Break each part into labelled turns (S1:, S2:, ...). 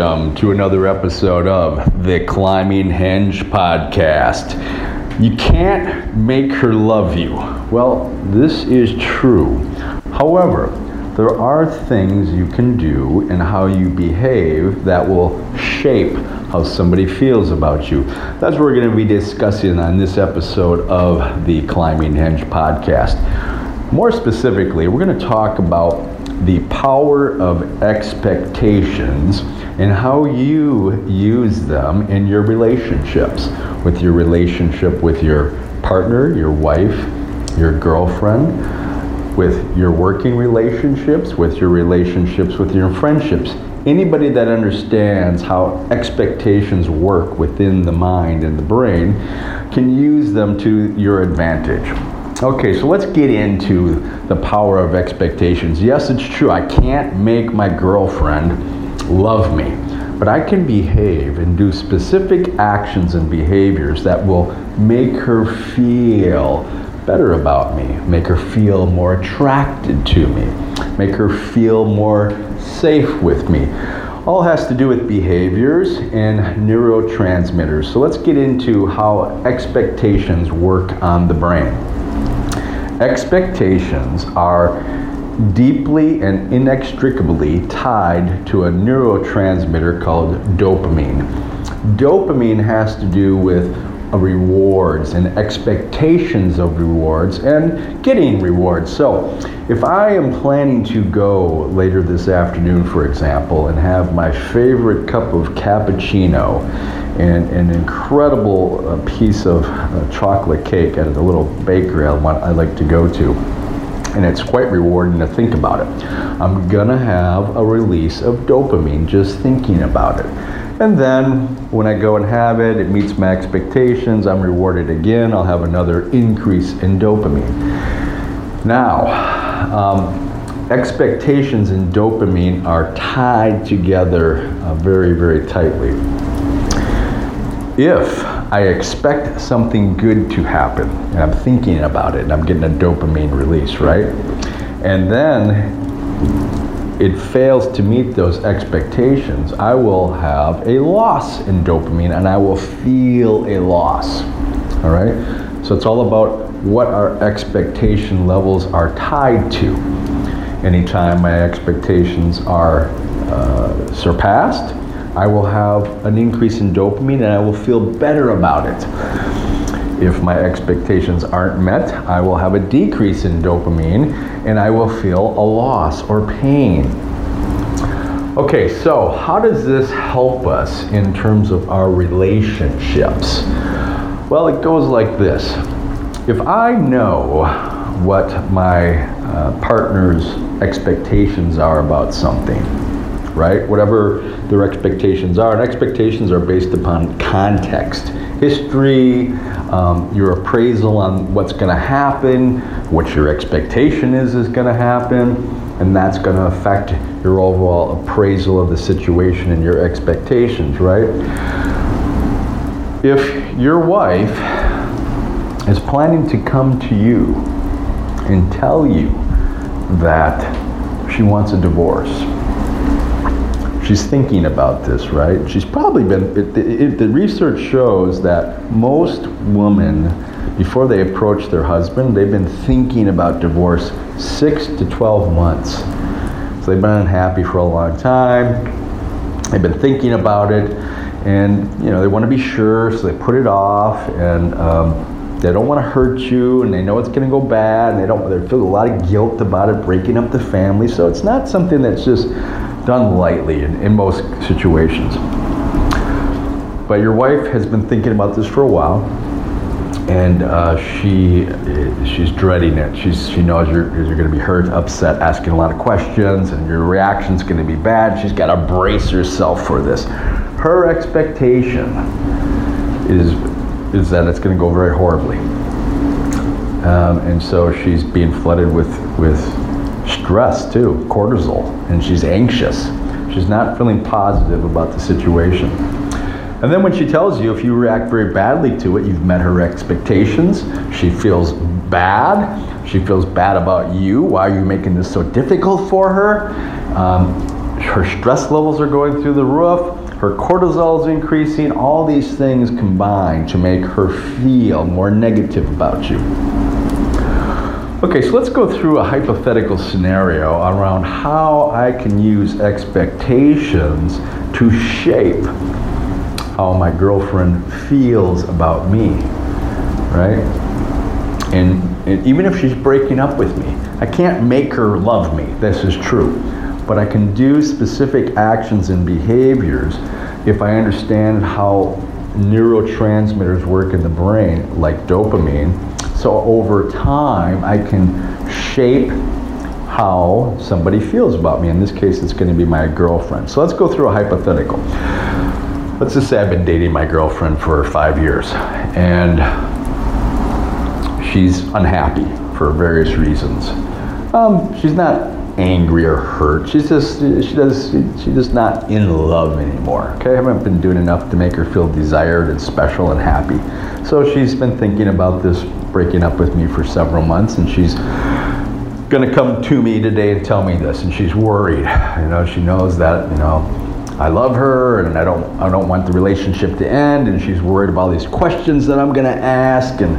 S1: Welcome to another episode of the Climbing Hinge Podcast. You can't make her love you. Well, this is true. However, there are things you can do and how you behave that will shape how somebody feels about you. That's what we're going to be discussing on this episode of the Climbing Hinge podcast. More specifically, we're going to talk about the power of expectations and how you use them in your relationships with your relationship with your partner, your wife, your girlfriend, with your working relationships, with your relationships with your friendships. Anybody that understands how expectations work within the mind and the brain can use them to your advantage. Okay, so let's get into the power of expectations. Yes, it's true, I can't make my girlfriend love me, but I can behave and do specific actions and behaviors that will make her feel better about me, make her feel more attracted to me, make her feel more safe with me. All has to do with behaviors and neurotransmitters. So let's get into how expectations work on the brain. Expectations are deeply and inextricably tied to a neurotransmitter called dopamine. Dopamine has to do with rewards and expectations of rewards and getting rewards. So, if I am planning to go later this afternoon, for example, and have my favorite cup of cappuccino and an incredible uh, piece of uh, chocolate cake at the little bakery I, want, I like to go to, and it's quite rewarding to think about it. I'm gonna have a release of dopamine just thinking about it. And then when I go and have it, it meets my expectations, I'm rewarded again, I'll have another increase in dopamine. Now, um, expectations and dopamine are tied together uh, very, very tightly. If I expect something good to happen, and I'm thinking about it, and I'm getting a dopamine release, right? And then it fails to meet those expectations, I will have a loss in dopamine and I will feel a loss. All right? So it's all about what our expectation levels are tied to. Anytime my expectations are uh, surpassed, I will have an increase in dopamine and I will feel better about it. If my expectations aren't met, I will have a decrease in dopamine and I will feel a loss or pain. Okay, so how does this help us in terms of our relationships? Well, it goes like this. If I know what my uh, partner's expectations are about something, right? Whatever their expectations are, and expectations are based upon context, history, um, your appraisal on what's going to happen, what your expectation is is going to happen, and that's going to affect your overall appraisal of the situation and your expectations, right? If your wife is planning to come to you and tell you that she wants a divorce, she's thinking about this, right? She's probably been, the research shows that most women, before they approach their husband, they've been thinking about divorce six to 12 months. So they've been unhappy for a long time. They've been thinking about it, and you know they want to be sure, so they put it off, and um, they don't want to hurt you, and they know it's going to go bad, and they don't. They feel a lot of guilt about it, breaking up the family. So it's not something that's just done lightly in, in most situations. But your wife has been thinking about this for a while, and uh, she she's dreading it. She's she knows you're you're going to be hurt, upset, asking a lot of questions, and your reaction's going to be bad. She's got to brace herself for this. Her expectation is is that it's going to go very horribly, um, and so she's being flooded with with stress too, cortisol, and she's anxious. She's not feeling positive about the situation. And then when she tells you if you react very badly to it, you've met her expectations, she feels bad. She feels bad about you. Why are you making this so difficult for her? Um, her stress levels are going through the roof. Her cortisol is increasing. All these things combine to make her feel more negative about you. Okay, so let's go through a hypothetical scenario around how I can use expectations to shape how my girlfriend feels about me, right? And, and, even if she's breaking up with me, I can't make her love me. This is true. But I can do specific actions and behaviors if I understand how neurotransmitters work in the brain, like dopamine. So over time, I can shape how somebody feels about me. In this case, it's going to be my girlfriend. So let's go through a hypothetical. Let's just say I've been dating my girlfriend for five years, and she's unhappy for various reasons. Um, she's not angry or hurt. She's just she does she's just not in love anymore. Okay, I haven't been doing enough to make her feel desired and special and happy. So she's been thinking about this breaking up with me for several months, and she's gonna come to me today and tell me this, and she's worried. You know, she knows that you know I love her and I don't I don't want the relationship to end, and she's worried about all these questions that I'm gonna ask and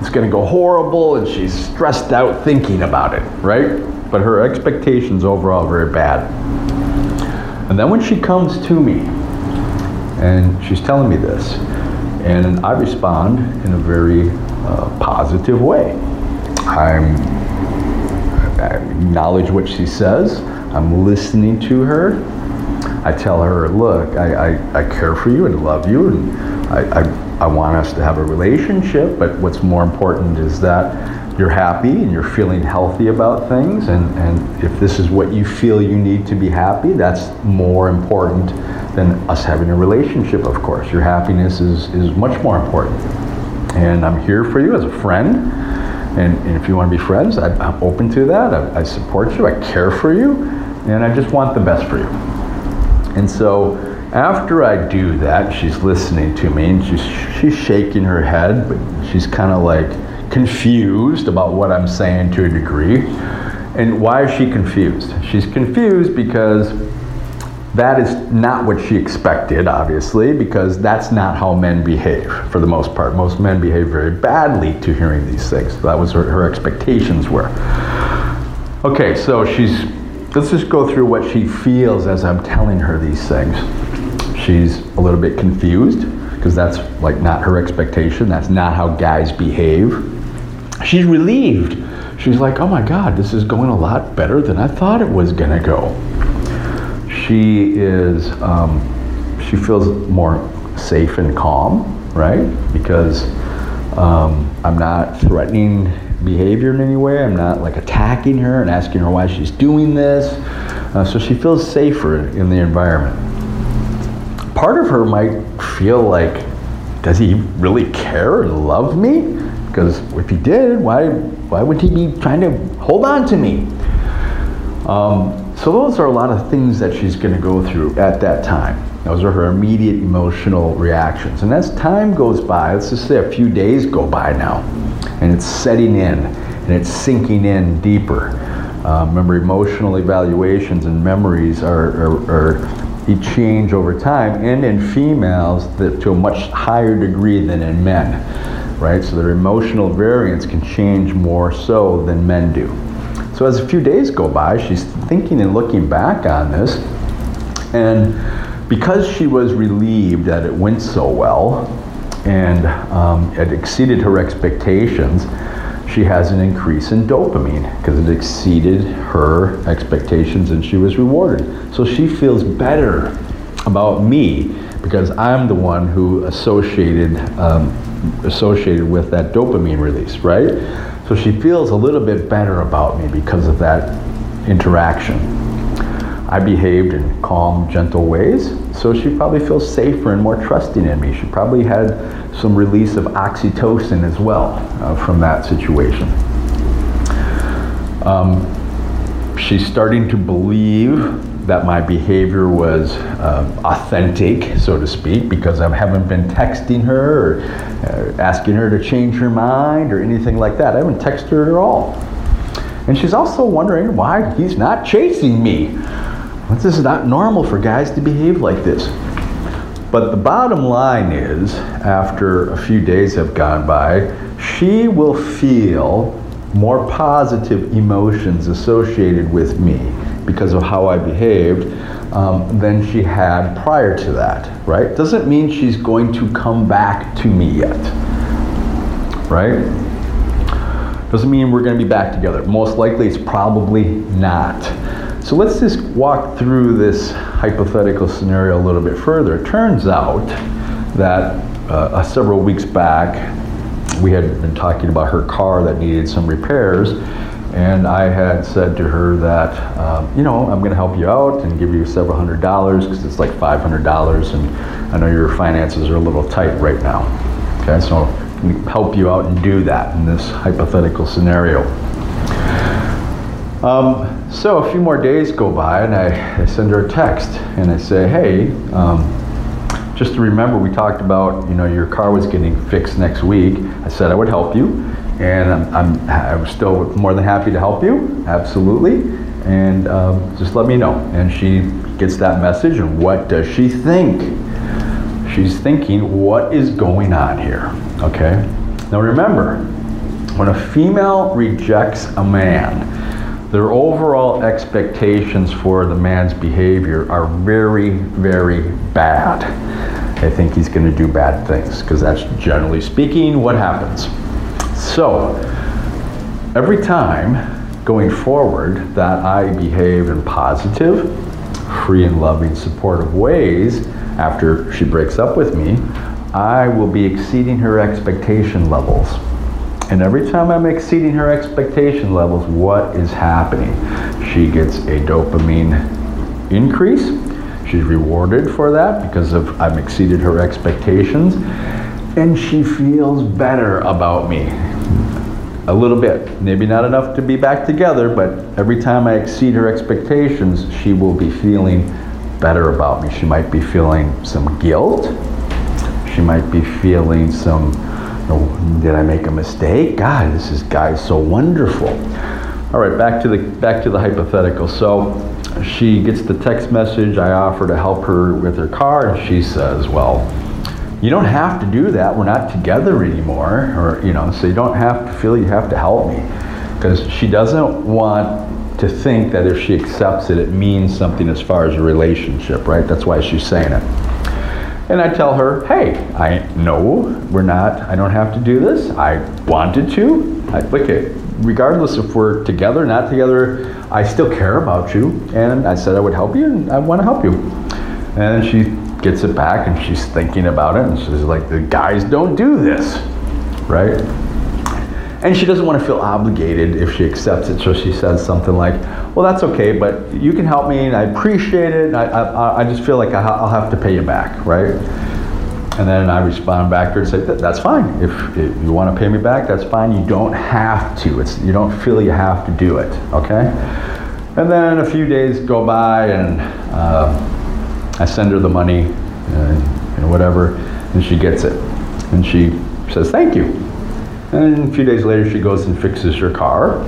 S1: it's going to go horrible, and she's stressed out thinking about it, right? But her expectations overall are very bad. And then when she comes to me and she's telling me this, and I respond in a very uh, positive way. I'm, I acknowledge what she says. I'm listening to her. I tell her, look, I, I, I care for you and love you, and I, I I want us to have a relationship, but what's more important is that you're happy and you're feeling healthy about things. And, and if this is what you feel you need to be happy, that's more important than us having a relationship, of course. Your happiness is, is much more important. And I'm here for you as a friend. And, and if you want to be friends, I, am open to that. I, I support you. I care for you. And I just want the best for you. And so, after I do that, she's listening to me and she's, she's shaking her head, but she's kind of like confused about what I'm saying to a degree. And why is she confused? She's confused because that is not what she expected, obviously, because that's not how men behave for the most part. Most men behave very badly to hearing these things. That was her, her expectations were. Okay, so she's, let's just go through what she feels as I'm telling her these things. She's a little bit confused because that's like not her expectation. That's not how guys behave. She's relieved. She's like, oh my God, this is going a lot better than I thought it was going to go. She is, um, she feels more safe and calm, right? Because um, I'm not threatening behavior in any way. I'm not like attacking her and asking her why she's doing this. Uh, so she feels safer in the environment part of her might feel like, does he really care and love me? Because if he did, why, why would he be trying to hold on to me? Um, so those are a lot of things that she's going to go through at that time. Those are her immediate emotional reactions. And as time goes by, let's just say a few days go by now, and it's setting in and it's sinking in deeper. Uh, remember, emotional evaluations and memories are, are, are change over time, and in females that, to a much higher degree than in men, right? So their emotional variance can change more so than men do. So as a few days go by, she's thinking and looking back on this, and because she was relieved that it went so well, and um, it exceeded her expectations, she has an increase in dopamine because it exceeded her expectations and she was rewarded. So she feels better about me because I'm the one who associated um, associated with that dopamine release, right? So she feels a little bit better about me because of that interaction. I behaved in calm, gentle ways, so she probably feels safer and more trusting in me. She probably had some release of oxytocin as well uh, from that situation. Um, she's starting to believe that my behavior was uh, authentic, so to speak, because I haven't been texting her or uh, asking her to change her mind or anything like that. I haven't texted her at all. And she's also wondering why he's not chasing me. This is not normal for guys to behave like this. But the bottom line is, after a few days have gone by, she will feel more positive emotions associated with me because of how I behaved um, than she had prior to that, right? Doesn't mean she's going to come back to me yet, right? Doesn't mean we're going to be back together. Most likely it's probably not. So let's just walk through this hypothetical scenario a little bit further. It turns out that uh, several weeks back, we had been talking about her car that needed some repairs, and I had said to her that, um, you know, I'm going to help you out and give you several hundred dollars because it's like $500, and I know your finances are a little tight right now. Okay, so help you out and do that in this hypothetical scenario. Um, so a few more days go by, and I, I, send her a text, and I say, "Hey, um, just to remember, we talked about, you know, your car was getting fixed next week. I said I would help you, and I'm, I'm, I'm still more than happy to help you, absolutely. And um, just let me know." And she gets that message, and what does she think? She's thinking, "What is going on here?" Okay. Now remember, when a female rejects a man their overall expectations for the man's behavior are very, very bad. They think he's going to do bad things because that's generally speaking what happens. So, every time going forward that I behave in positive, free and loving, supportive ways after she breaks up with me, I will be exceeding her expectation levels. And every time I'm exceeding her expectation levels, what is happening? She gets a dopamine increase. She's rewarded for that because of I've exceeded her expectations. And she feels better about me. A little bit. Maybe not enough to be back together, but every time I exceed her expectations, she will be feeling better about me. She might be feeling some guilt. She might be feeling some Oh, did I make a mistake? God, this is guy's so wonderful. All right, back to the back to the hypothetical. So she gets the text message. I offer to help her with her car, and she says, "Well, you don't have to do that. We're not together anymore, or you know, so you don't have to feel you have to help me." Because she doesn't want to think that if she accepts it, it means something as far as a relationship, right? That's why she's saying it. And I tell her, hey, I no, we're not, I don't have to do this. I wanted to. I, okay, eh, regardless if we're together, or not together, I still care about you. And I said I would help you, and I want to help you. And she gets it back, and she's thinking about it, and she's like, the guys don't do this, right? And she doesn't want to feel obligated if she accepts it, so she says something like, well, that's okay, but you can help me, and I appreciate it. I, I, I just feel like I'll have to pay you back, right? And then I respond back to her and say, that's fine. If, if, you want to pay me back, that's fine. You don't have to. It's, you don't feel you have to do it, okay? And then a few days go by, and uh, I send her the money, and, and whatever, and she gets it. And she says, thank you. And a few days later, she goes and fixes her car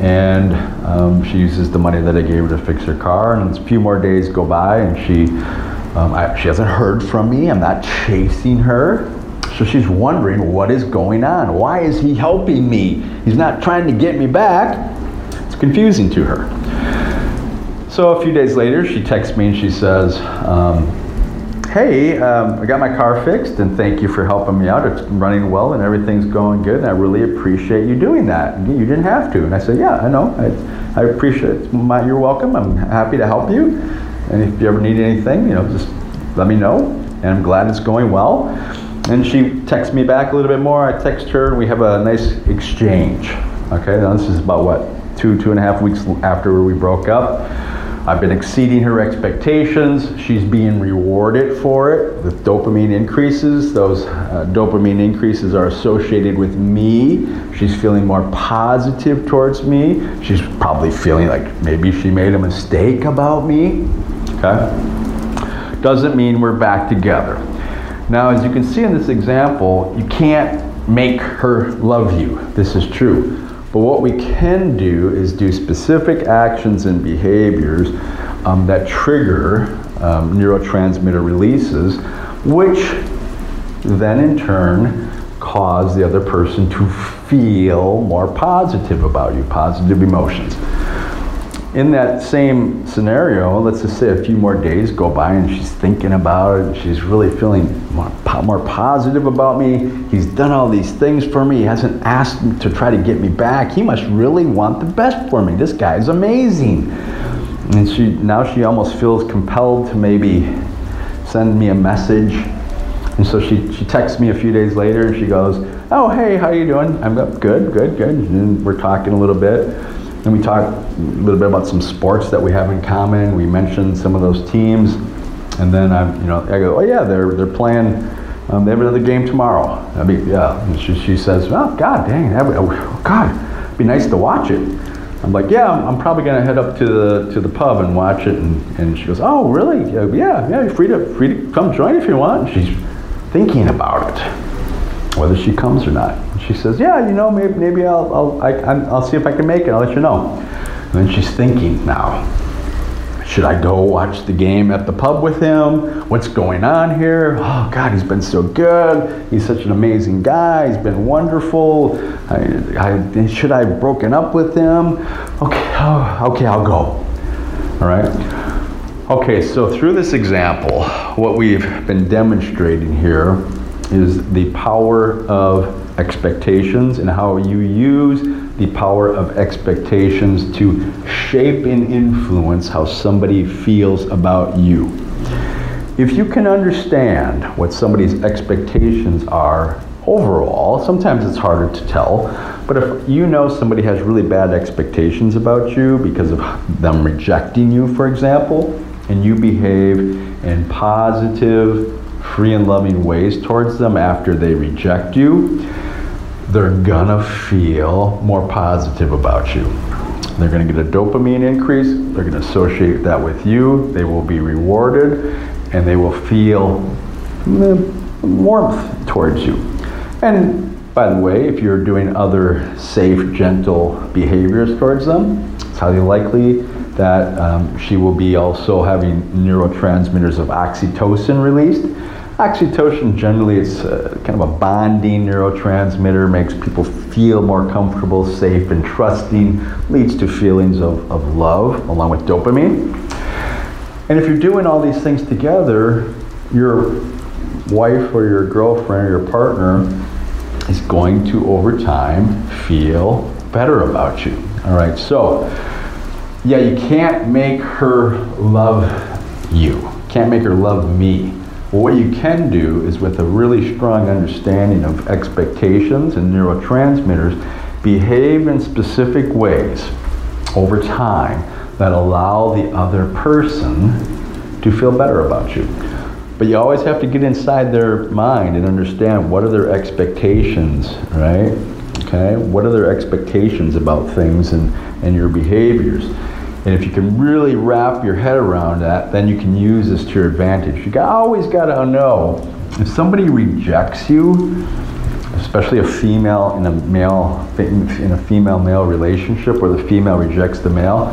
S1: and um, she uses the money that I gave her to fix her car. And a few more days go by, and she um, I, she hasn't heard from me. I'm not chasing her. So she's wondering what is going on. Why is he helping me? He's not trying to get me back. It's confusing to her. So a few days later, she texts me and she says, um, hey, um, I got my car fixed and thank you for helping me out. It's running well and everything's going good and I really appreciate you doing that. You didn't have to. And I said, yeah, I know. I, I appreciate it. My, you're welcome. I'm happy to help you. And if you ever need anything, you know, just let me know. And I'm glad it's going well. And she texts me back a little bit more. I text her and we have a nice exchange. Okay, now this is about what, two, two and a half weeks after we broke up. I've been exceeding her expectations. She's being rewarded for it with dopamine increases. Those uh, dopamine increases are associated with me. She's feeling more positive towards me. She's probably feeling like maybe she made a mistake about me. Okay? Doesn't mean we're back together. Now, as you can see in this example, you can't make her love you. This is true. But what we can do is do specific actions and behaviors um, that trigger um, neurotransmitter releases, which then in turn cause the other person to feel more positive about you, positive emotions in that same scenario, let's just say a few more days go by and she's thinking about it she's really feeling more, more positive about me. He's done all these things for me. He hasn't asked me to try to get me back. He must really want the best for me. This guy is amazing. And she now she almost feels compelled to maybe send me a message. And so she, she texts me a few days later and she goes, Oh, hey, how are you doing? I'm good, good, good. And we're talking a little bit. And we talked a little bit about some sports that we have in common. We mentioned some of those teams. And then I, you know, I go, oh yeah, they're, they're playing, um, they have another game tomorrow. I mean, yeah. And she, she says, oh, God dang, that would, oh, God, it'd be nice to watch it. I'm like, yeah, I'm, I'm probably to head up to the, to the pub and watch it. And, and she goes, oh, really? Yeah, yeah, you're free to, free to come join if you want. And she's thinking about it, whether she comes or not. She says, yeah, you know, maybe, maybe I'll, I'll, I, I'll see if I can make it. I'll let you know. And then she's thinking now, should I go watch the game at the pub with him? What's going on here? Oh, God, he's been so good. He's such an amazing guy. He's been wonderful. I, I, should I have broken up with him? Okay, oh, okay, I'll go. All right. Okay, so through this example, what we've been demonstrating here is the power of expectations and how you use the power of expectations to shape and influence how somebody feels about you. If you can understand what somebody's expectations are overall, sometimes it's harder to tell, but if you know somebody has really bad expectations about you because of them rejecting you, for example, and you behave in positive, free and loving ways towards them after they reject you, they're gonna feel more positive about you. They're gonna get a dopamine increase, they're gonna associate that with you, they will be rewarded, and they will feel mm, warmth towards you. And by the way, if you're doing other safe, gentle behaviors towards them, it's highly likely that um, she will be also having neurotransmitters of oxytocin released Oxytocin generally it's uh, kind of a bonding neurotransmitter, makes people feel more comfortable, safe, and trusting, leads to feelings of, of love along with dopamine. And if you're doing all these things together, your wife or your girlfriend or your partner is going to over time feel better about you. All right, so yeah, you can't make her love you. Can't make her love me. Well, what you can do is with a really strong understanding of expectations and neurotransmitters, behave in specific ways over time that allow the other person to feel better about you. But you always have to get inside their mind and understand what are their expectations, right? Okay? What are their expectations about things and, and your behaviors? And if you can really wrap your head around that, then you can use this to your advantage. You always got to know if somebody rejects you, especially a female in a male in a female male relationship where the female rejects the male,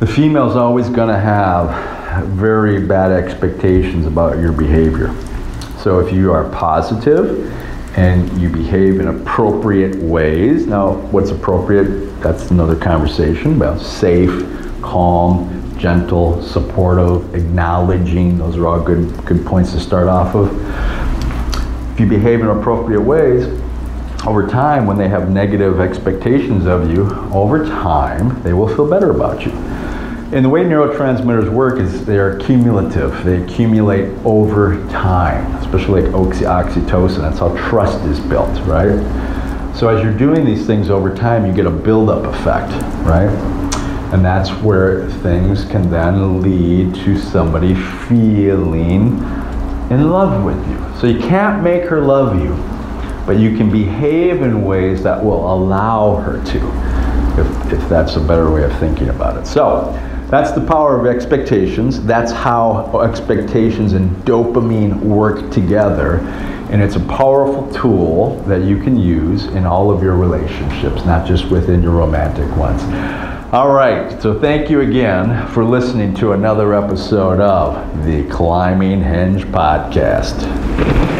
S1: the female is always going to have very bad expectations about your behavior. So if you are positive and you behave in appropriate ways, now what's appropriate? That's another conversation about safe calm, gentle, supportive, acknowledging. Those are all good, good points to start off of. If you behave in appropriate ways, over time, when they have negative expectations of you, over time, they will feel better about you. And the way neurotransmitters work is they are cumulative. They accumulate over time, especially like oxytocin. That's how trust is built, right? So as you're doing these things over time, you get a buildup effect, right? And that's where things can then lead to somebody feeling in love with you. So you can't make her love you, but you can behave in ways that will allow her to, if, if that's a better way of thinking about it. So that's the power of expectations. That's how expectations and dopamine work together. And it's a powerful tool that you can use in all of your relationships, not just within your romantic ones. All right, so thank you again for listening to another episode of the Climbing Hinge Podcast.